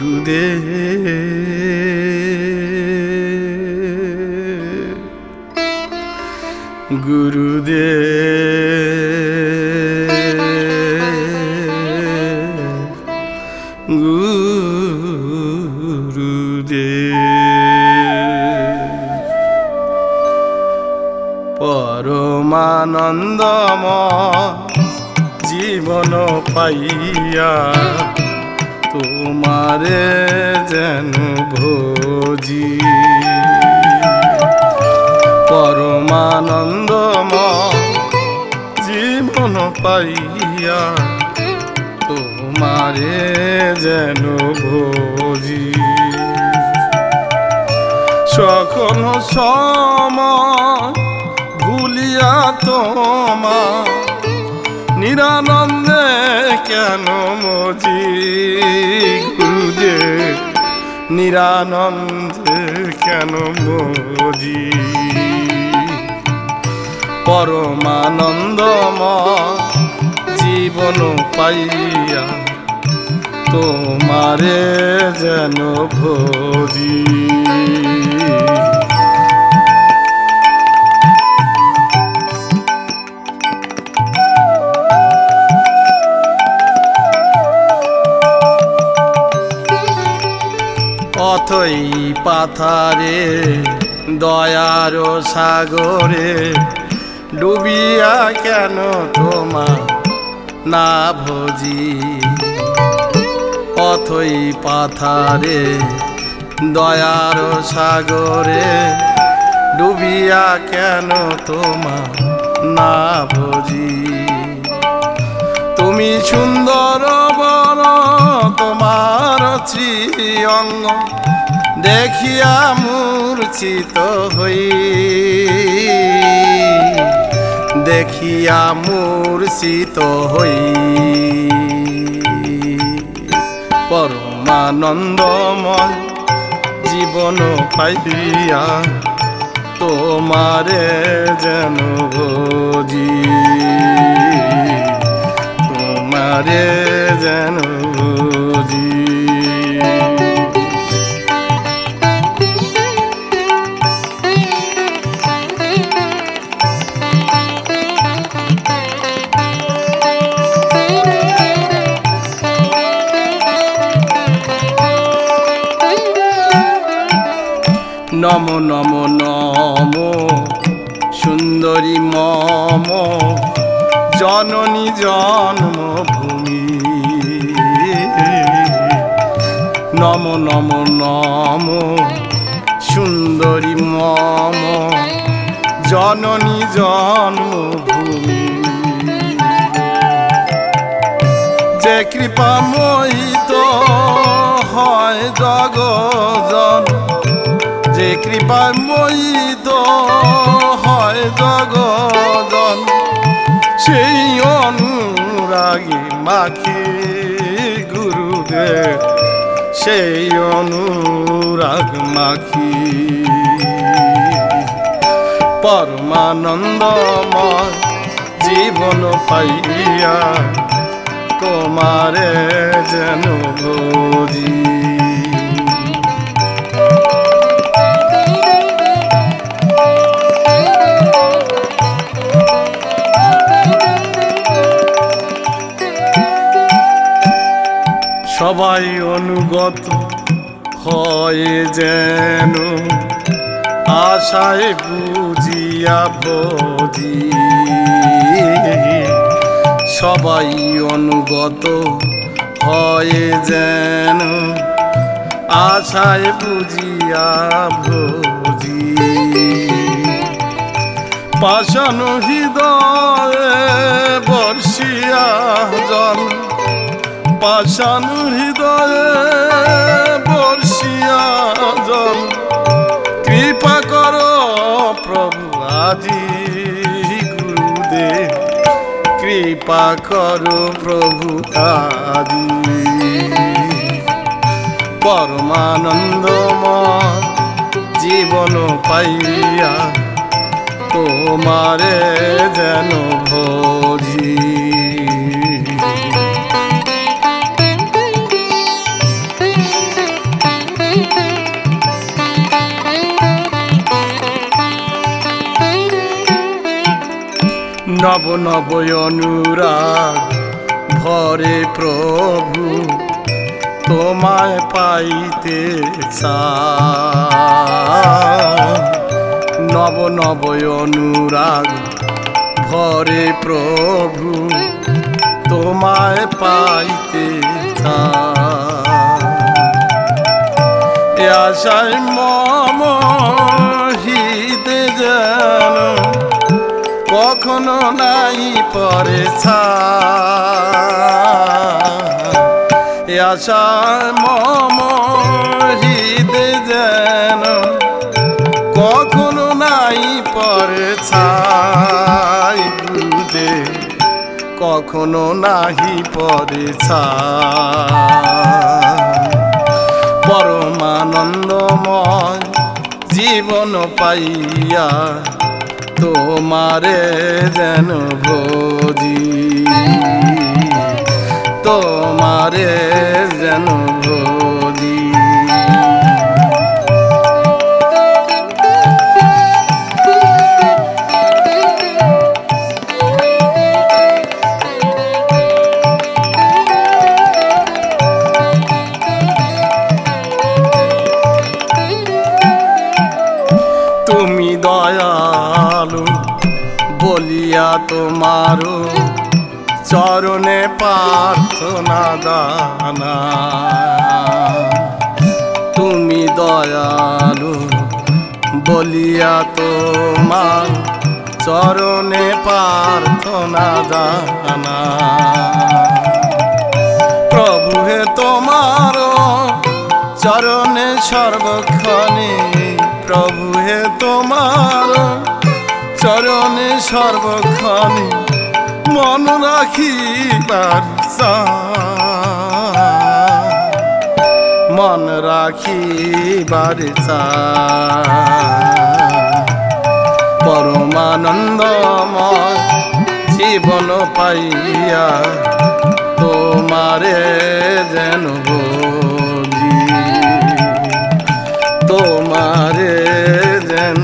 গুরুদেব গুরুদেব গুরুদেব পরমানন্দম জীবন পাইয়া তোমারে যেন ভোজি। পরমানন্দম জীবন পাইয়া তোমারে যেন ভোজি। সকল সময় ভুলিয়া তোমা নিরানন্দে কেন মজি? গুরুদেব নিরানন্দে কেন মজি? পরমানন্দময় জীবন পাইয়া তোমারে যেন ভোজি। পাথারে দয়ার সাগরে ডুবিয়া কেন তোমা না ভোজি? অথই পাথারে, দয়ার সাগরে ডুবিয়া কেন তোমা না ভোজি? তুমি সুন্দর বর, তোমার অঙ্গ দেখিয়া মূর্ছিত হই। দেখিয়া মূর্ছিত হই। পরমানন্দময় জীবন পাইয়া তোমারে যেন ভোজি তোমারে যেন ভোজি সুন্দরী মম, জননী জন্মভূমি। নম নম নম, সুন্দরী মম, জননী জন্মভূমি। যে কৃপা মোহিত হয় জগজন, যে কৃপার হয় সেই অনুরাগী মাখি গুরুদেব সেই অনুরাগ মাখি। পরমানন্দময় জীবন পাইয়া তোমারে যেন ভোজি সবাই অনুগত হয় যেন আশায় বুঝিয়া ভোজি সবাই অনুগত হয় যেন আশায় বুঝিয়া ভোজি পাশান হৃদয়ে বর্ষিয়া জল পাশান হৃদয়ে বর্ষিয়া জল। কৃপা কর প্রভু আজি গুরুদেব। কৃপা কর প্রভু আজি। পরমানন্দময় জীবন পাইয়া তোমারে যেন ভোজি নব নব অনুরাগ, ভরে প্রভু, তোমায় পাইতে। নব নব অনুরাগ, ভরে প্রভু, তোমায় পাইতে। আশায় মম কখনো নাই পরে। এ মম হৃদে যেন কখনো নাই পরে ছাই কখনো নাহি পরে পরমানন্দময় জীবন পাইয়া তোমারে যেন ভোজি। তোমারে যেন তোমারও চরণে প্রার্থনা দানা। তুমি দয়ালু বলিয়া তোমার চরণে প্রার্থনা দানা। প্রভু হে তোমার চরণে সর্বক্ষণে, প্রভু হে তোমার চরণে সর্বক্ষণে মন রাখিবার। মন রাখিবার। পরমানন্দময় জীবন পাইয়া তোমারে যেন তোমারে যেন